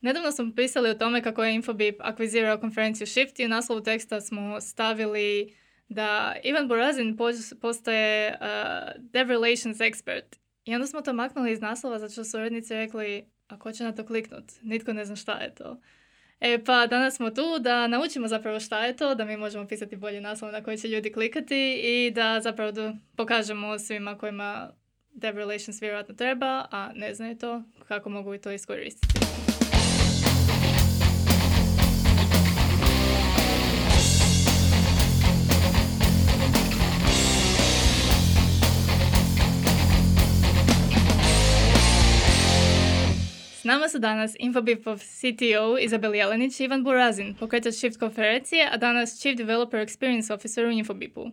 Nedavno smo pisali o tome kako je Infobip akvizirao konferenciju Shift i u naslovu teksta smo stavili da Ivan Borazin postaje uh, Dev Relations expert. I onda smo to maknuli iz naslova zato što su urednici rekli a ko će na to kliknut? Nitko ne zna šta je to. E pa danas smo tu da naučimo zapravo šta je to, da mi možemo pisati bolji naslov na koji će ljudi klikati i da zapravo da pokažemo svima kojima Dev Relations vjerojatno treba, a ne znaju to, kako mogu to iskoristiti. Nama su danas Infobipov CTO Izabel Jelenić i Ivan Burazin, pokretač Shift konferencije, a danas Chief Developer Experience Officer u Infobipu.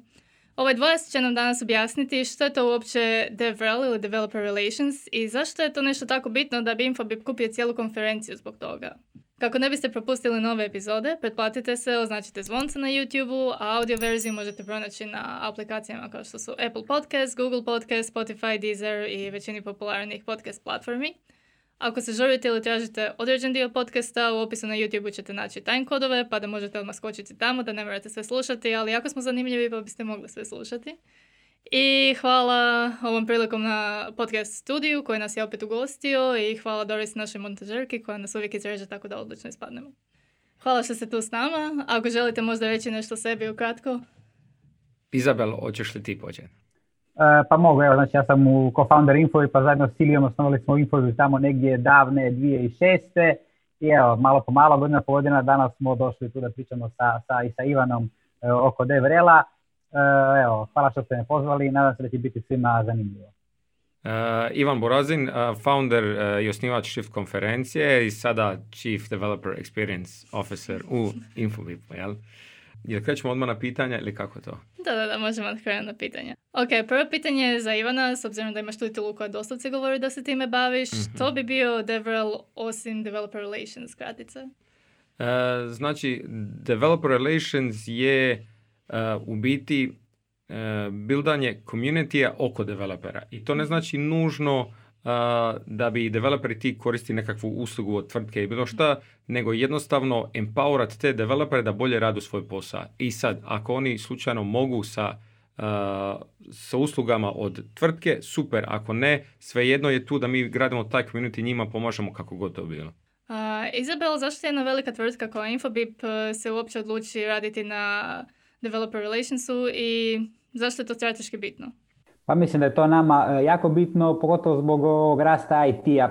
Ovaj dvoje će nam danas objasniti što je to uopće DevRel ili Developer Relations i zašto je to nešto tako bitno da bi Infobip kupio cijelu konferenciju zbog toga. Kako ne biste propustili nove epizode, pretplatite se, označite zvonce na YouTube-u, a audio verziju možete pronaći na aplikacijama kao što su Apple Podcast, Google Podcast, Spotify, Deezer i većini popularnih podcast platformi. Ako se želite ili tražite određen dio podcasta, u opisu na YouTube ćete naći time kodove, pa da možete odmah skočiti tamo, da ne morate sve slušati, ali ako smo zanimljivi pa biste mogli sve slušati. I hvala ovom prilikom na podcast studiju koji nas je opet ugostio i hvala Doris našoj montažerki koja nas uvijek izreže tako da odlično ispadnemo. Hvala što ste tu s nama. Ako želite možda reći nešto sebi ukratko. Izabel, hoćeš li ti početi? E, pa mogu, evo, znači ja sam u co-founder Infovi, pa zajedno s Silijom osnovali smo Infovi tamo negdje davne 2006. I evo, malo po malo, godina po godina, danas smo došli tu da pričamo sa, sa, i sa Ivanom e, oko DevRela. E, evo, hvala što ste me pozvali i nadam se da će biti svima zanimljivo. Uh, Ivan Borazin, founder i osnivač Shift konferencije i sada Chief Developer Experience Officer u Infobipu, jel? Jel krećemo odmah na pitanja ili kako to? Da, da, da, možemo krenuti na pitanja. Ok, prvo pitanje je za Ivana, s obzirom da imaš tu titulu koja doslovce govori da se time baviš. mm To bi bio DevRel osim Developer Relations kratica. Uh, znači, Developer Relations je uh, u biti uh, bildanje community oko developera. I to ne mhm. znači nužno da bi developeri ti koristi nekakvu uslugu od tvrtke i bilo šta, nego jednostavno empowerat te developere da bolje radu svoj posao. I sad, ako oni slučajno mogu sa, sa uslugama od tvrtke, super. Ako ne, svejedno je tu da mi gradimo taj community, njima pomažemo kako god to bilo. Uh, Izabel, zašto je jedna velika tvrtka kao Infobip e, se uopće odluči raditi na developer relationsu i zašto je to strateški bitno? Pa mislim da je to nama e, jako bitno, pogotovo zbog ovog rasta IT-a,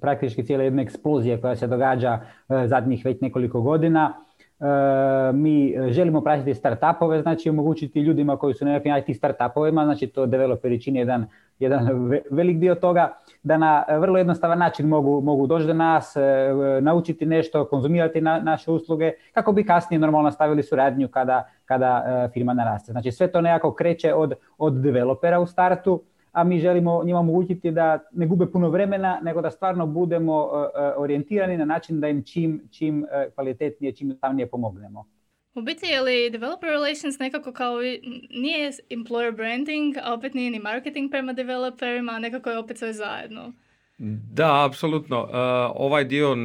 praktički cijele jedne eksplozije koja se događa e, zadnjih već nekoliko godina. E, mi želimo pratiti startupove, znači omogućiti ljudima koji su na nekim IT startupovima, znači to developeri čini jedan, jedan velik dio toga, da na vrlo jednostavan način mogu, mogu doći do nas, naučiti nešto, konzumirati na, naše usluge, kako bi kasnije normalno stavili suradnju kada, kada firma naraste. Znači sve to nekako kreće od, od developera u startu, a mi želimo njima omogućiti da ne gube puno vremena, nego da stvarno budemo e, e, orijentirani na način da im čim, čim e, kvalitetnije, čim jednostavnije pomognemo. U biti je li developer relations nekako kao nije employer branding, a opet nije ni marketing prema developerima, a nekako je opet sve zajedno? Da, apsolutno. ovaj dio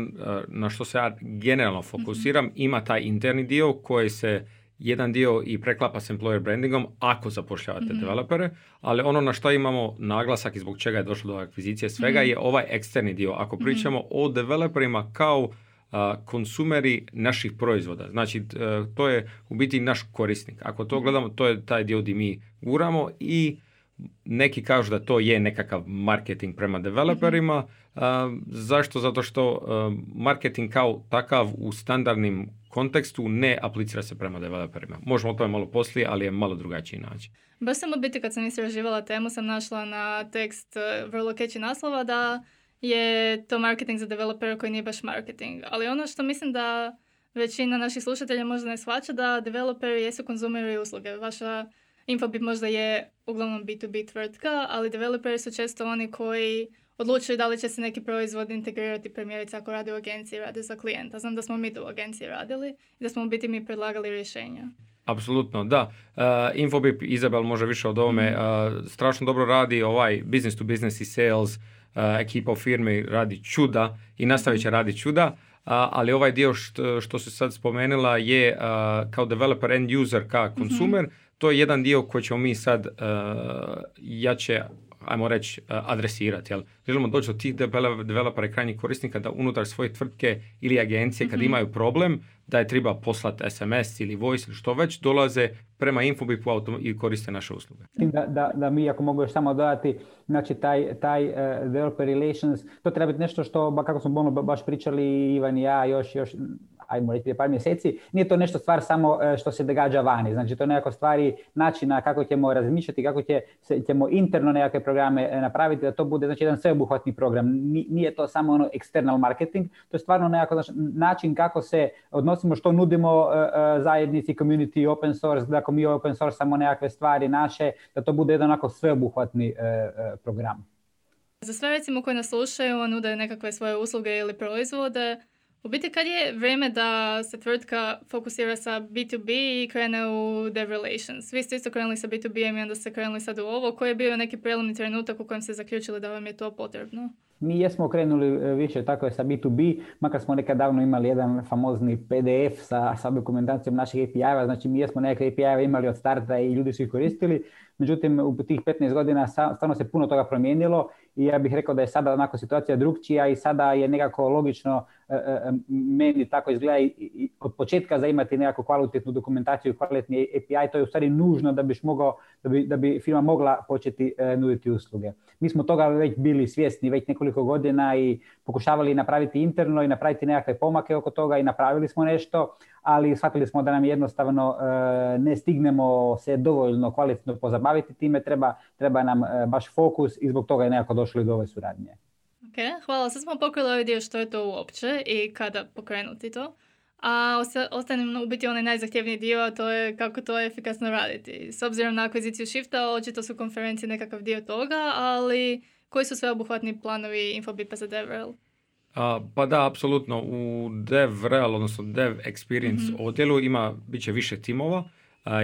na što se ja generalno fokusiram mhm. ima taj interni dio koji se jedan dio i preklapa s employer brandingom ako zapošljavate mm developere, ali ono na što imamo naglasak i zbog čega je došlo do akvizicije svega mhm. je ovaj eksterni dio. Ako mhm. pričamo o developerima kao konsumeri naših proizvoda. Znači, to je u biti naš korisnik. Ako to mhm. gledamo, to je taj dio gdje mi guramo i neki kažu da to je nekakav marketing prema developerima. zašto? Zato što marketing kao takav u standardnim kontekstu ne aplicira se prema developerima. Možemo o tome malo poslije, ali je malo drugačiji način. Baš sam biti kad sam istraživala temu sam našla na tekst e, vrlo keći naslova da je to marketing za developera koji nije baš marketing. Ali ono što mislim da većina naših slušatelja možda ne shvaća da developeri jesu konzumeri usluge. Vaša Infobip možda je uglavnom B2B tvrtka, ali developeri su često oni koji odlučili da li će se neki proizvod integrirati, primjerice ako radi u agenciji, radi za klijenta. Znam da smo mi to u agenciji radili i da smo u biti mi predlagali rješenja. Apsolutno, da. Uh, Infobip, Izabel može više od ovome, uh, strašno dobro radi ovaj business to business i sales, uh, ekipa u firmi radi čuda i nastavit će raditi čuda, ali ovaj dio što, što se sad spomenula je kao developer end user, kao konsumer, mhm. to je jedan dio koji ćemo mi sad jače ajmo reći, adresirati. Jel? Želimo doći do tih developera i krajnjih korisnika da unutar svoje tvrtke ili agencije kad mhm. imaju problem, da je treba poslati SMS ili voice ili što već, dolaze prema Infobipu i koriste naše usluge. Da, da, da mi ako mogu još samo dodati, znači taj, taj uh, developer relations, to treba biti nešto što, kako smo ono baš pričali Ivan i ja još, još ajmo reći par mjeseci, nije to nešto stvar samo e, što se događa vani. Znači to je nekako stvari načina kako ćemo razmišljati, kako će, ćemo interno nekakve programe e, napraviti, da to bude znači, jedan sveobuhvatni program. Nije to samo ono external marketing, to je stvarno nekako znači, način kako se odnosimo, što nudimo e, zajednici, community, open source, da ako mi open source samo nekakve stvari naše, da to bude jedan onako sveobuhvatni program. Za sve recimo koji nas slušaju, nude nekakve svoje usluge ili proizvode, u biti kad je vrijeme da se tvrtka fokusira sa B2B i krene u dev relations? Vi ste isto krenuli sa B2B-em i onda ste krenuli sad u ovo. Koji je bio neki prelomni trenutak u kojem ste zaključili da vam je to potrebno? Mi jesmo krenuli e, više tako je sa B2B, makar smo nekad davno imali jedan famozni PDF sa, sa dokumentacijom naših API-eva, znači mi jesmo neke API-eve imali od starta i ljudi su ih koristili, međutim u tih 15 godina stvarno se puno toga promijenilo i ja bih rekao da je sada onako situacija drugčija i sada je nekako logično meni tako izgleda i, od početka za imati nekakvu kvalitetnu dokumentaciju i kvalitetni API, to je u stvari nužno da, biš mogao, da, bi, da bi firma mogla početi nuditi usluge. Mi smo toga već bili svjesni već nekoliko godina i pokušavali napraviti interno i napraviti nekakve pomake oko toga i napravili smo nešto, ali shvatili smo da nam jednostavno ne stignemo se dovoljno kvalitetno pozabaviti time, treba, treba nam baš fokus i zbog toga je nekako došli do ove suradnje. Ok, hvala. Sad smo pokrili ovaj dio što je to uopće i kada pokrenuti to. A ostane u biti onaj najzahtjevniji dio, a to je kako to efikasno raditi. S obzirom na akviziciju Shifta, očito su konferencije nekakav dio toga, ali koji su sve obuhvatni planovi Infobipa za DevRel? A, pa da, apsolutno. U DevRel, odnosno Dev Experience mm odjelu ima bit će više timova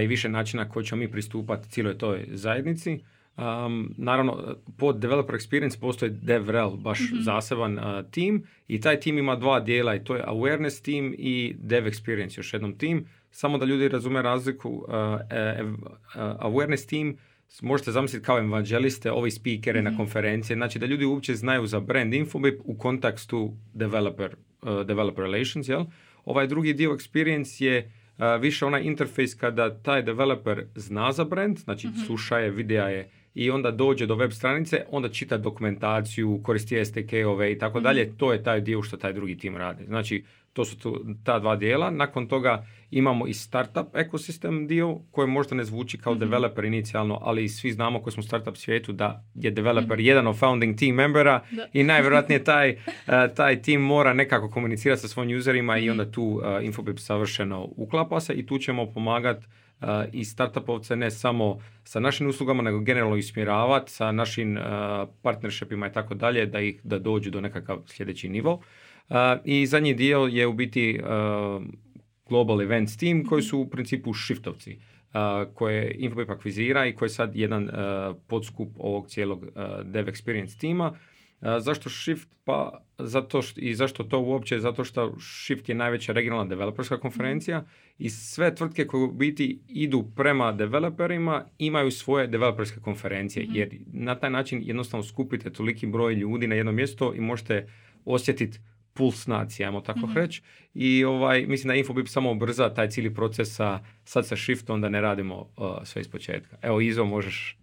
i više načina koji ćemo mi pristupati cijeloj toj zajednici. Um, naravno, pod Developer Experience postoji DevRel, baš mm zaseban uh, tim i taj tim ima dva dijela i to je Awareness team i Dev Experience, još jednom tim. Samo da ljudi razume razliku, uh, uh, Awareness team možete zamisliti kao evanđeliste, ovi speakere mm na mhm. konferencije, znači da ljudi uopće znaju za brand Infobip u kontekstu developer, developer relations, jel? Ovaj drugi dio experience je više onaj interfejs kada taj developer zna za brand, znači mm sluša je, videa je, i onda dođe do web stranice, onda čita dokumentaciju, koristi STK-ove i tako dalje. Mhm. To je taj dio što taj drugi tim radi. Znači, to su tu, ta dva dijela. Nakon toga imamo i startup ekosistem dio koji možda ne zvuči kao mm developer inicijalno, ali svi znamo koji smo u startup svijetu da je developer mm jedan od founding team membera i najvjerojatnije taj, uh, taj tim mora nekako komunicirati sa svojim userima i mhm. onda tu uh, Infobip savršeno uklapa se i tu ćemo pomagati i startupovce ne samo sa našim uslugama, nego generalno ismjeravati sa našim partnershipima i tako dalje, da ih da dođu do nekakav sljedeći nivo. I zadnji dio je u biti Global Events Team koji su u principu shiftovci koje Infobip akvizira i koji je sad jedan podskup ovog cijelog dev experience tima Zašto Shift? Pa zato što, i zašto to uopće? Zato što Shift je najveća regionalna developerska konferencija i sve tvrtke koje u biti idu prema developerima imaju svoje developerske konferencije mhm. jer na taj način jednostavno skupite toliki broj ljudi na jedno mjesto i možete osjetiti puls nacije, ajmo tako mm reći. I ovaj, mislim da Infobip samo ubrza taj cijeli proces sa, sad sa Shiftom da ne radimo uh, sve iz početka. Evo Izo, možeš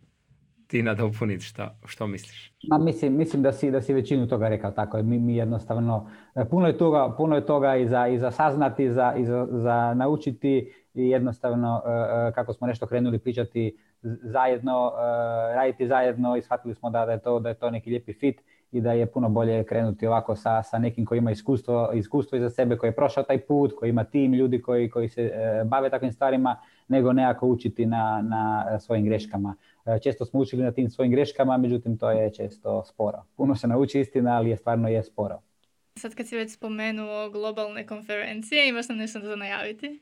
ti nadopuniti šta, što misliš? Ma, mislim, mislim da, si, da si većinu toga rekao tako. Mi, mi jednostavno, e, puno je toga, puno je toga i, za, i za saznati, za, i za, za naučiti i jednostavno e, e, kako smo nešto krenuli pričati zajedno, raditi zajedno i shvatili smo da, da, je to, da je to neki lijepi fit i da je puno bolje krenuti ovako sa, sa nekim koji ima iskustvo, iskustvo iza sebe, koji je prošao taj put, koji ima tim ljudi koji, koji se bave takvim stvarima, nego nekako učiti na, na svojim greškama. E, često smo učili na tim svojim greškama, međutim to je često sporo. Puno se nauči istina, ali je stvarno je sporo. Sad kad si već spomenuo globalne konferencije, imaš nam nešto za najaviti?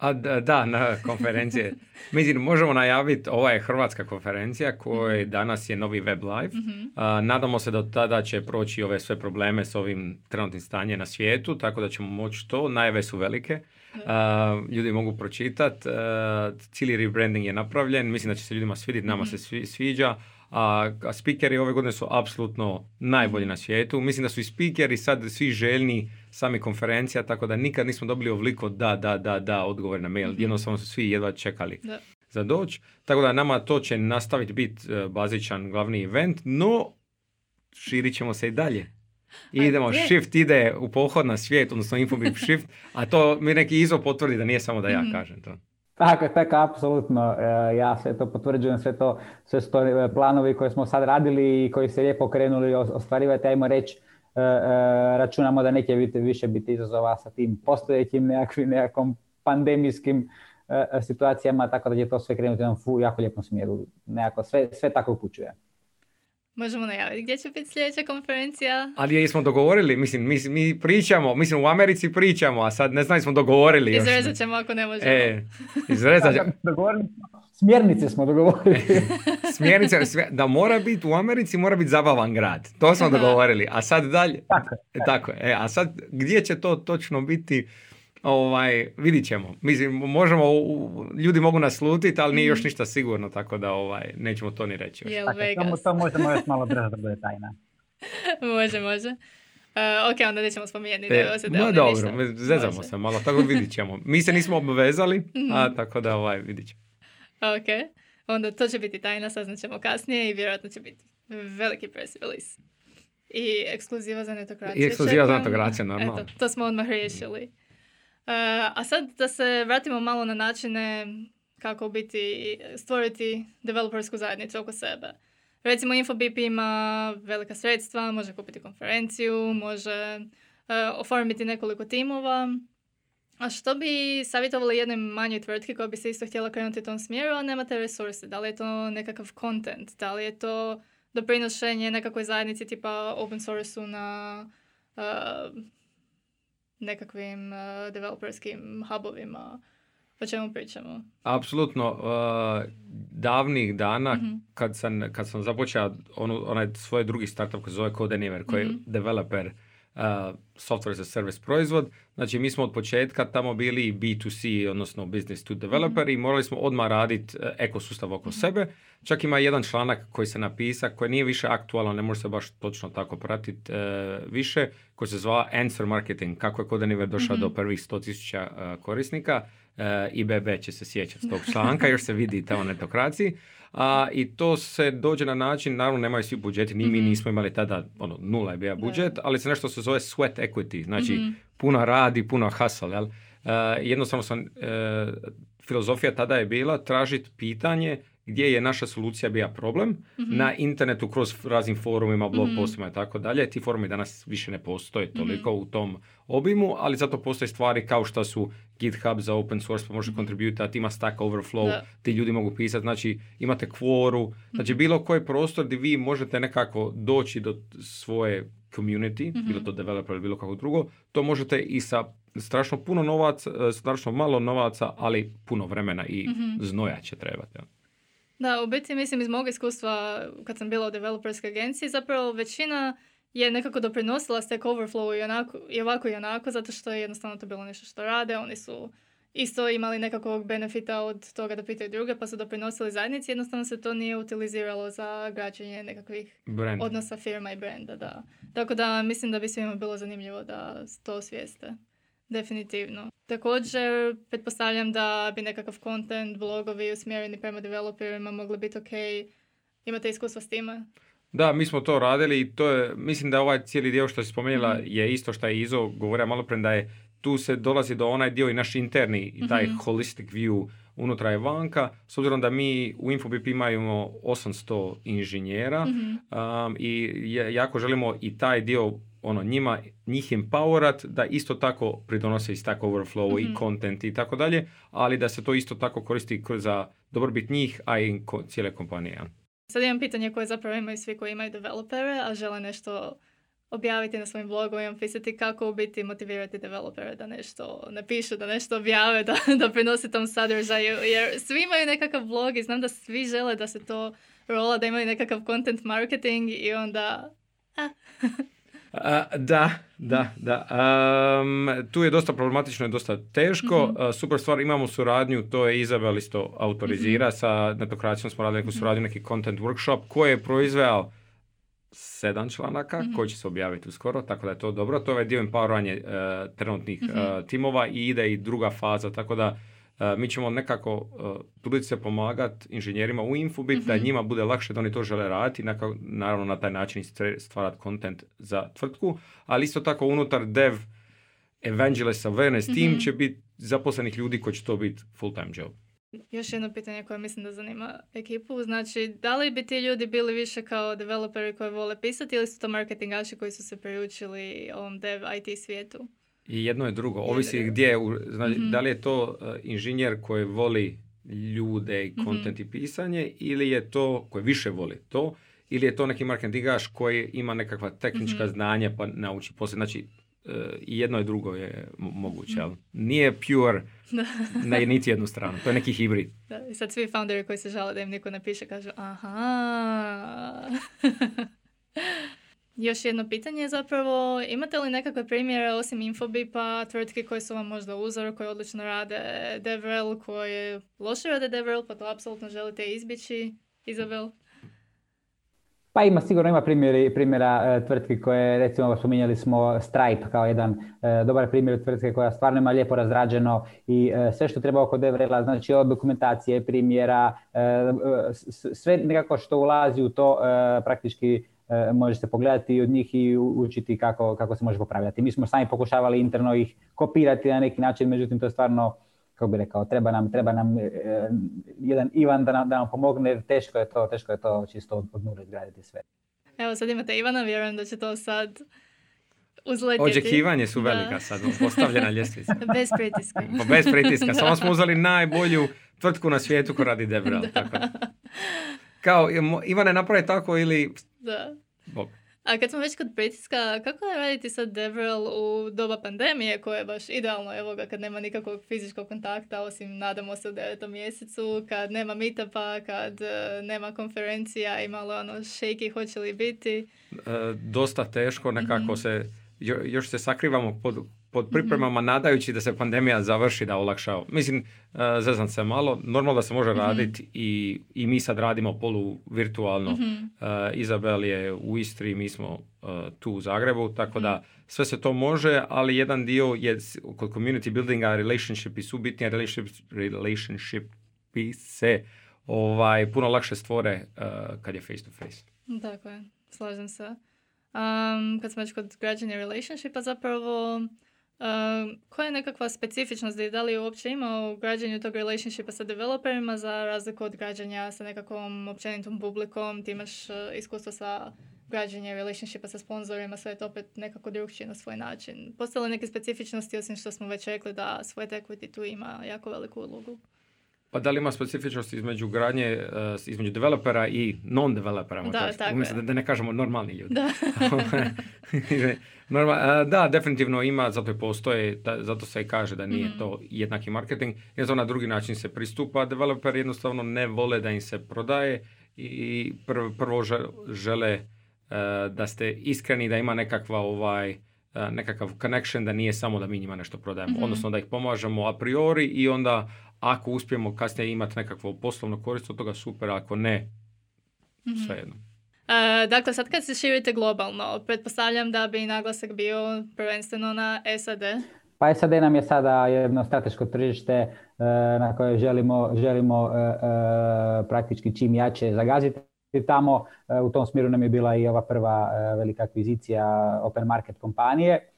A da, na konferencije. Mislim, možemo najaviti, ova je hrvatska konferencija koja mhm. danas je novi web live. Mhm. nadamo se da tada će proći ove sve probleme s ovim trenutnim stanjem na svijetu, tako da ćemo moći to. Najave su velike. ljudi mogu pročitati. cijeli rebranding je napravljen. Mislim da će se ljudima svidjeti, nama se mhm. sviđa. A, a speakeri ove godine su apsolutno najbolji na svijetu. Mislim da su i speakeri sad svi željni sami konferencija, tako da nikad nismo dobili ovoliko da, da, da, da odgovor na mail. mm Jednostavno su svi jedva čekali za doć. Tako da nama to će nastaviti biti uh, bazičan glavni event, no širit ćemo se i dalje. I idemo, shift ide u pohod na svijet, odnosno infobip shift, a to mi neki izo potvrdi da nije samo da ja mhm. kažem to. Tako, tako, apsolutno. E, ja sve to potvrđujem, sve to, sve to e, planovi koje smo sad radili i koji se lijepo krenuli ostvarivati, ajmo reći, e, računamo da biti, više biti izazova sa tim postojećim nekakvim, nekakvom pandemijskim situacijama, tako da će to sve krenuti u jako lijepom smjeru. Nekako sve, sve tako upućuje. Možemo najaviti gdje će biti sljedeća konferencija. Ali jesmo dogovorili, mislim, mi, mi pričamo, mislim u Americi pričamo, a sad ne znam smo dogovorili. Izrezat ćemo ako ne možemo. E, izrezat ćemo. Smjernice smo dogovorili. Smjernice, da mora biti u Americi, mora biti zabavan grad. To smo dogovorili. A sad dalje, tako, tako. E, a sad gdje će to točno biti, ovaj, vidit ćemo. Mislim, možemo, ljudi mogu nas slutiti, ali nije još mhm. ništa sigurno, tako da ovaj, nećemo to ni reći. Jel to, to možemo još malo brzo da bude tajna. može, može. Uh, ok, onda nećemo spominjati da se No dobro, zezamo se malo, tako vidit ćemo. Mi se nismo obvezali, a mhm. tako da ovaj, vidit ćemo. Ok, onda to će biti tajna, saznat ćemo kasnije i vjerojatno će biti veliki press release. I ekskluziva za netokraciju. I ekskluziva za netokraciju, normalno. Eto, to smo odmah riješili. E, a sad da se vratimo malo na načine kako biti stvoriti developersku zajednicu oko sebe. Recimo Infobip ima velika sredstva, može kupiti konferenciju, može uh, oformiti nekoliko timova. A što bi savjetovali jednoj manjoj tvrtki koja bi se isto htjela krenuti u tom smjeru, a nemate resurse? Da li je to nekakav content? Da li je to doprinošenje nekakvoj zajednici tipa open source na uh, nekakvim uh, developerskim hubovima. O čemu pričamo? Apsolutno. Uh, davnih dana mm kad, sam, kad sam započeo onaj svoj drugi startup koji se zove Code Anywhere, koji je mhm. developer uh, software as a service proizvod. Znači mi smo od početka tamo bili B2C, odnosno business to developer mm i morali smo odmah raditi uh, ekosustav oko mm sebe. Čak ima jedan članak koji se napisa, koji nije više aktualan, ne može se baš točno tako pratiti uh, više, koji se zva Answer Marketing, kako je Codenivere došao mm do prvih 100.000 uh, korisnika. Uh, IBB će se sjećati tog članka, još se vidi tamo netokraciji. A, I to se dođe na način, naravno nemaju svi budžeti, ni mi mhm. nismo imali tada, ono, nula je bio budžet, ali se nešto se zove sweat equity, znači mm puno radi, puno hustle, jel? Uh, jednostavno sam, uh, filozofija tada je bila tražiti pitanje gdje je naša solucija bija problem mhm. na internetu kroz raznim forumima, blog mm postima i tako dalje. Ti forumi danas više ne postoje mhm. toliko u tom obimu, ali zato postoje stvari kao što su GitHub za open source pa može kontributirati, ima Stack Overflow, ti ljudi mogu pisati, znači imate kvoru, znači bilo koji prostor gdje vi možete nekako doći do svoje community, bilo to developer ili bilo kako drugo, to možete i sa strašno puno novaca, e, strašno malo novaca, ali puno vremena i znoja će trebati. Da, u biti mislim iz mog iskustva kad sam bila u developerskoj agenciji, zapravo većina je nekako doprinosila Stack Overflow i, onako, i ovako i onako, zato što je jednostavno to bilo nešto što rade. Oni su isto imali nekakvog benefita od toga da pitaju druge, pa su doprinosili zajednici. Jednostavno se to nije utiliziralo za građenje nekakvih odnosa firma i brenda. Da. Tako da mislim da bi svima bilo zanimljivo da to osvijeste. Definitivno. Također, pretpostavljam da bi nekakav content, blogovi usmjereni prema developerima mogli biti ok. Imate iskustva s time? Da, mi smo to radili i to je, mislim da ovaj cijeli dio što si spomenula mm je isto što je Izo govorio malo pre da je tu se dolazi do onaj dio i naš interni i taj mm holistic view unutra je vanka, s obzirom da mi u Infobip imamo 800 inženjera mm um, i jako želimo i taj dio ono, njima, njih empowerat da isto tako pridonose i Stack Overflow i mhm. content i tako dalje, ali da se to isto tako koristi za dobrobit njih, a i cijele kompanije. Sad imam pitanje koje zapravo imaju svi koji imaju developere, a žele nešto objaviti na svojim blogovima, pisati kako u biti motivirati developere da nešto napišu, da nešto objave, da, da prinose tom sadržaju. Jer svi imaju nekakav blog i znam da svi žele da se to rola, da imaju nekakav content marketing i onda... da, da, da. tu je dosta problematično i dosta teško. Mhm. super stvar, imamo suradnju, to je Izabel isto autorizira, mm sa netokracijom smo radili neku suradnju, neki content workshop koji je proizveo sedam članaka mm koji će se objaviti uskoro, tako da je to dobro. To je dio empowering uh, trenutnih uh, timova i ide i druga faza, tako da uh, mi ćemo nekako uh, truditi se pomagati inženjerima u Infobit da njima bude lakše da oni to žele raditi, naravno na taj način stvarati kontent za tvrtku, ali isto tako unutar dev evangelist awareness team će biti zaposlenih ljudi koji će to biti full time job. Još jedno pitanje koje mislim da zanima ekipu. Znači, da li bi ti ljudi bili više kao developeri koji vole pisati ili su to marketingaši koji su se priučili ovom dev IT svijetu? I jedno je drugo. Ovisi gdje, znači, mm da li je to uh, inženjer koji voli ljude i kontent mm i pisanje ili je to, koji više voli to, ili je to neki marketingaš koji ima nekakva tehnička mm znanja pa nauči poslije. Znači, i jedno i drugo je moguće, ali nije pure na niti jednu stranu. To je neki hibrid. Da, I sad svi founderi koji se žale da im niko ne piše kažu aha. Još jedno pitanje je zapravo, imate li nekakve primjere osim Infobipa, tvrtke koje su vam možda uzor, koje odlično rade DevRel, koje loše rade DevRel, pa to apsolutno želite izbjeći, Izabel? Pa ima, sigurno ima primjeri, primjera e, tvrtki koje, recimo spominjali smo Stripe kao jedan e, dobar primjer tvrtke koja stvarno ima lijepo razrađeno i e, sve što treba oko DevRela, znači od dokumentacije, primjera, sve nekako što ulazi u to praktički može se pogledati od njih i učiti kako, kako se može popravljati. Mi smo sami pokušavali interno ih kopirati na neki način, međutim to je stvarno kako bi rekao, treba nam, treba nam e, jedan Ivan da nam, da nam pomogne, teško je to, teško je to čisto od, od nule izgraditi sve. Evo sad imate Ivana, vjerujem da će to sad uzletjeti. Očekivanje su velika da. sad, postavljena ljestvica. bez pritiska. Pa bez pritiska, samo smo uzeli najbolju tvrtku na svijetu ko radi Debral. Tako. Kao, Ivane, napravi tako ili... Da. Bog. A kad smo već kod pritiska, kako je raditi sad DevRel u doba pandemije koje je baš idealno, evo ga, kad nema nikakvog fizičkog kontakta, osim nadamo se u devetom mjesecu, kad nema meetupa, kad uh, nema konferencija i malo ono shaky hoće li biti? E, dosta teško, nekako mm se, još se sakrivamo pod pod mhm. pripremama nadajući da se pandemija završi da olakša. Mislim, uh, zezam se malo, normalno da se može mhm. raditi i, i mi sad radimo polu virtualno. mm Izabel je u Istri, mi smo tu u Zagrebu, tako da sve se to može, ali jedan dio je kod community buildinga relationship i su bitnije relationship, relationship se ovaj, puno lakše stvore kad je face to face. Tako je, slažem se. Um, kad smo već kod građanja relationshipa zapravo koja je nekakva specifičnost i da li uopće ima u građanju tog relationshipa sa developerima za razliku od građanja sa nekakvom općenitom publikom, ti imaš uh, iskustvo sa građanjem relationshipa sa sponzorima, sve je to opet nekako drugčije na svoj način. Postale neke specifičnosti osim što smo već rekli da svoj equity tu ima jako veliku ulogu. Pa da li ima specifičnost između gradnje, uh, između developera i non-developera? Da, tako Mislim, da, ne kažemo normalni ljudi. Da. Normal, uh, da, definitivno ima, zato je postoje, da, zato se i kaže da nije mm to jednaki marketing, jer to na drugi način se pristupa. Developer jednostavno ne vole da im se prodaje i prvo, žele uh, da ste iskreni, da ima nekakva ovaj, nekakav connection, da nije samo da mi njima nešto prodajemo, mm odnosno da ih pomažemo a priori i onda ako uspijemo kasnije imati nekakvo poslovno korist od toga super, ako ne, mm-hmm. svejedno. Uh, dakle, sad kad se širite globalno, pretpostavljam da bi naglasak bio prvenstveno na SAD. Pa SAD nam je sada jedno strateško tržište e, na koje želimo, želimo e, praktički čim jače zagaziti tamo. U tom smjeru nam je bila i ova prva velika akvizicija open market kompanije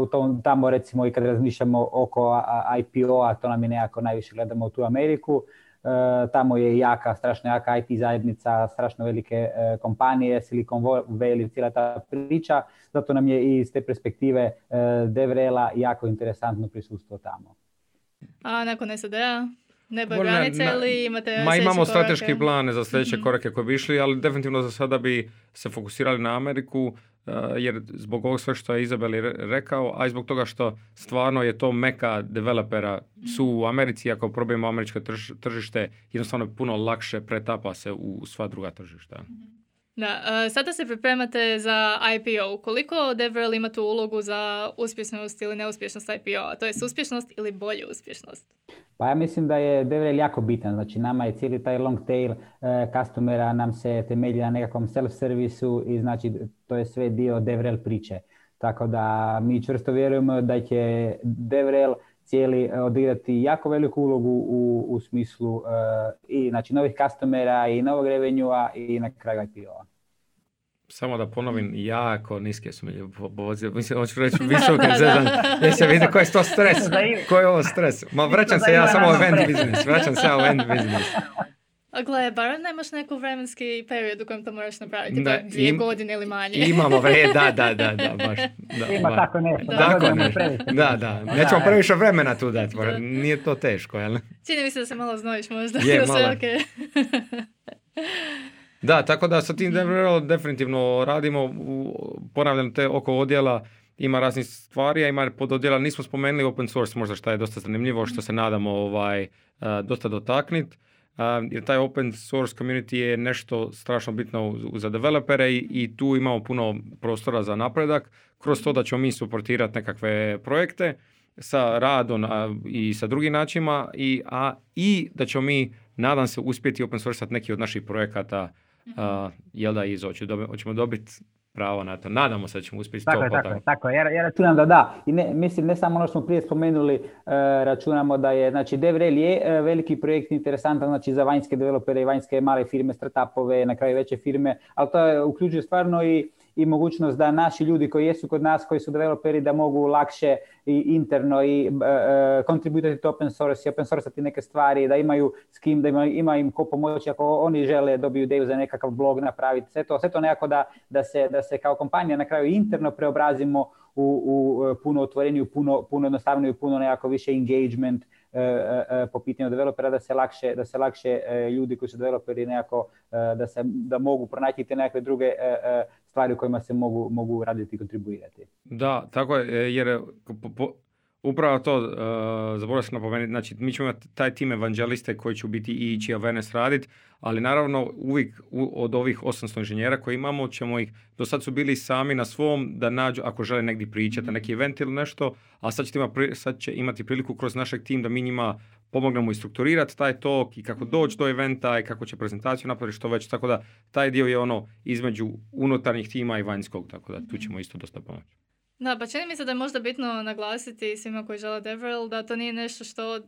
u tom, tamo recimo i kad razmišljamo oko IPO-a, to nam je nekako najviše gledamo u tu Ameriku, e, tamo je jaka, strašno jaka IT zajednica, strašno velike e, kompanije, Silicon Valley, cijela ta priča, zato nam je i iz te perspektive e, Devrela jako interesantno prisustvo tamo. A nakon SAD-a? Nebo granice ili imate Ma imamo strateški plan za sljedeće mm korake koje bi išli, ali definitivno za sada bi se fokusirali na Ameriku, jer zbog ovog sve što je Izabeli rekao, a i zbog toga što stvarno je to meka developera su u Americi, ako probijemo američko tržište, jednostavno puno lakše pretapa se u sva druga tržišta. Da, sada se pripremate za IPO. Koliko DevRel ima tu ulogu za uspješnost ili neuspješnost IPO-a? To je uspješnost ili bolju uspješnost? Pa ja mislim da je DevRel jako bitan. Znači nama je cijeli taj long tail customera nam se temelji na nekakvom self-servisu i znači to je sve dio DevRel priče. Tako da mi čvrsto vjerujemo da će DevRel cijeli odigrati jako veliku ulogu u, u smislu i znači novih customera i novog revenua i na kraju IPO-a samo da ponovim, jako niske su mi Mislim, hoću reći visoke zezan. se vidi koji je to stres. Koji je ovo stres? Ma vraćam se ja samo u event business. Vraćam se ja u event business. A gle, bar nemaš neku vremenski period u kojem to moraš napraviti, da, dvije im, godine ili manje. Imamo vre, da, da, da, da, baš. Da, Ima tako nešto. Da, tako nešto. Da, da, nećemo previše vremena tu dati, nije to teško, jel? Čini mi se da se malo znojiš možda. Je, malo. Okay. Da, tako da sa tim definitivno radimo, ponavljam te oko odjela, ima raznih stvari, a ima pododjela, nismo spomenuli open source možda što je dosta zanimljivo, što se nadamo ovaj, uh, dosta dotakniti. Uh, jer taj open source community je nešto strašno bitno za developere i, i tu imamo puno prostora za napredak. Kroz to da ćemo mi suportirati nekakve projekte sa radom i sa drugim načinima i, a, i da ćemo mi nadam se uspjeti open source neki od naših projekata uh, jel da izoći, hoćemo dobiti pravo na to. Nadamo se da ćemo uspjeti tako to. Je, tako, tako ja, ja računam da da. I ne, mislim, ne samo ono što smo prije spomenuli, uh, računamo da je, znači DevRel je uh, veliki projekt interesantan, znači za vanjske developere i vanjske male firme, startupove, na kraju veće firme, ali to je, uključuje stvarno i i mogućnost da naši ljudi koji jesu kod nas, koji su developeri, da mogu lakše i interno i kontributirati uh, open source i open sourceati neke stvari, da imaju s kim, da ima, ima im ko pomoći ako oni žele dobiju ideju za nekakav blog napraviti. Sve to, sve to nekako da, da, se, da se kao kompanija na kraju interno preobrazimo u, u puno otvoreniju, puno, puno jednostavniju, puno nekako više engagement, E, e, e, po pitanju developera da se lakše, da se lakše ljudi koji su developeri nekako da, se, da mogu pronaći te nekakve druge stvari u kojima se mogu, mogu raditi i kontribuirati. Da, tako je, jer po, Upravo to, uh, zaboravio sam napomenuti, znači mi ćemo imati taj tim evanđeliste koji će biti i ići awareness raditi, ali naravno uvijek od ovih 800 inženjera koji imamo ćemo ih, do sad su bili sami na svom da nađu, ako žele negdje pričati neki event ili nešto, a sad, će, ima, sad će imati priliku kroz našeg tim da mi njima pomognemo i strukturirati taj tok i kako doći do eventa i kako će prezentaciju napraviti što već, tako da taj dio je ono između unutarnjih tima i vanjskog, tako da tu ćemo isto dosta pomoći. Da, pa čini mi se da je možda bitno naglasiti svima koji žele DevRel da to nije nešto što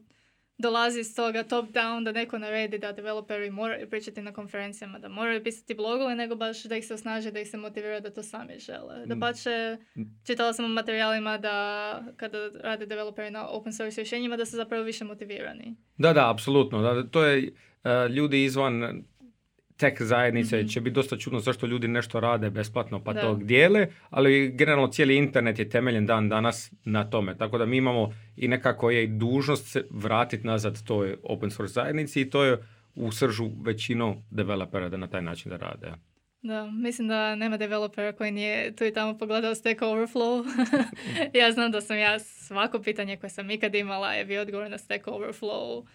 dolazi iz toga top down da neko naredi da developeri moraju pričati na konferencijama, da moraju pisati blogove, nego baš da ih se osnaže, da ih se motivira da to sami žele. Da pa će, čitala sam u materijalima da kada rade developeri na open source rješenjima da su zapravo više motivirani. Da, da, apsolutno. Da, to je uh, ljudi izvan tech zajednice mm-hmm. će biti dosta čudno zašto ljudi nešto rade besplatno pa to dijele, ali generalno cijeli internet je temeljen dan danas na tome. Tako da mi imamo i nekako je dužnost se vratiti nazad toj open source zajednici i to je u sržu većinu developera da na taj način da rade. Da, mislim da nema developera koji nije tu i tamo pogledao Stack Overflow. ja znam da sam ja svako pitanje koje sam ikad imala je bio odgovor na Stack Overflow.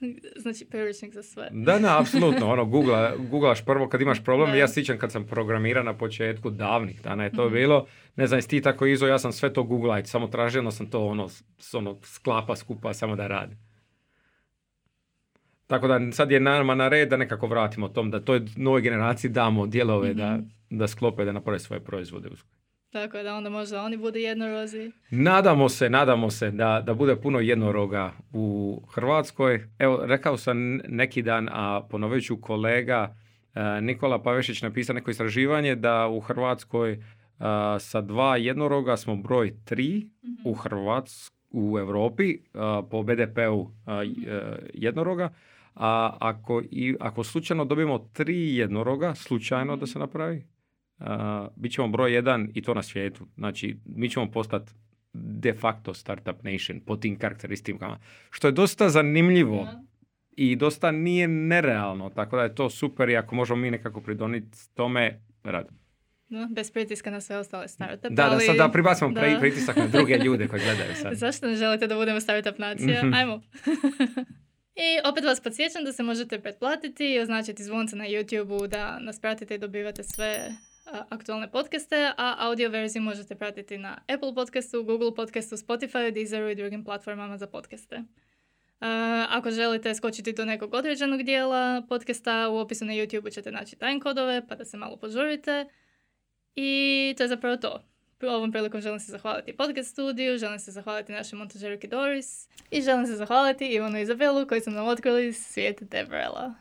Znači, priručnik za sve. Da, da, apsolutno. Ono, googla, googlaš prvo kad imaš problem. Ja sjećam kad sam programirao na početku davnih dana je to mm bilo. Ne znam, ti tako izo, ja sam sve to googlao. Samo tražio, sam to ono, ono sklapa skupa samo da radi. Tako da sad je nama na red da nekako vratimo tom, da toj novoj generaciji damo dijelove da, mhm. da sklope, da naprave svoje proizvode. Tako da onda možda oni budu jednorozi. Nadamo se, nadamo se da, da bude puno jednoroga u Hrvatskoj. Evo, rekao sam neki dan, a ponovit ću kolega e, Nikola Pavešić napisao neko istraživanje da u Hrvatskoj e, sa dva jednoroga smo broj tri u mhm. Hrvatskoj u Europi e, po BDP-u jednoroga. A ako, i, ako slučajno dobijemo tri jednoroga, slučajno da se napravi, bit ćemo broj jedan i to na svijetu. Znači, mi ćemo postati de facto startup nation po tim karakteristikama. Što je dosta zanimljivo i dosta nije nerealno. Tako da je to super i ako možemo mi nekako pridoniti tome, rad. No, bez pritiska na sve ostale startupe. Da, da, ali- sad da pribacimo da. pri- pritisak na druge ljude koji gledaju sad. Zašto ne želite da budemo startup nacija? Mhm. Ajmo. I opet vas podsjećam da se možete pretplatiti i označiti zvonce na YouTube-u da nas pratite i dobivate sve aktualne podcaste, a audio verziju možete pratiti na Apple podcastu, Google podcastu, Spotify, Deezeru i drugim platformama za podcaste. E, ako želite skočiti do nekog određenog dijela podcasta, u opisu na YouTube ćete naći timekodove pa da se malo požurite. I to je zapravo to. Ovom prilikom želim se zahvaliti podcast studiju, želim se zahvaliti našoj montažerki Doris i želim se zahvaliti Ivanu Izabelu koji su nam otkrili svijet Devrela.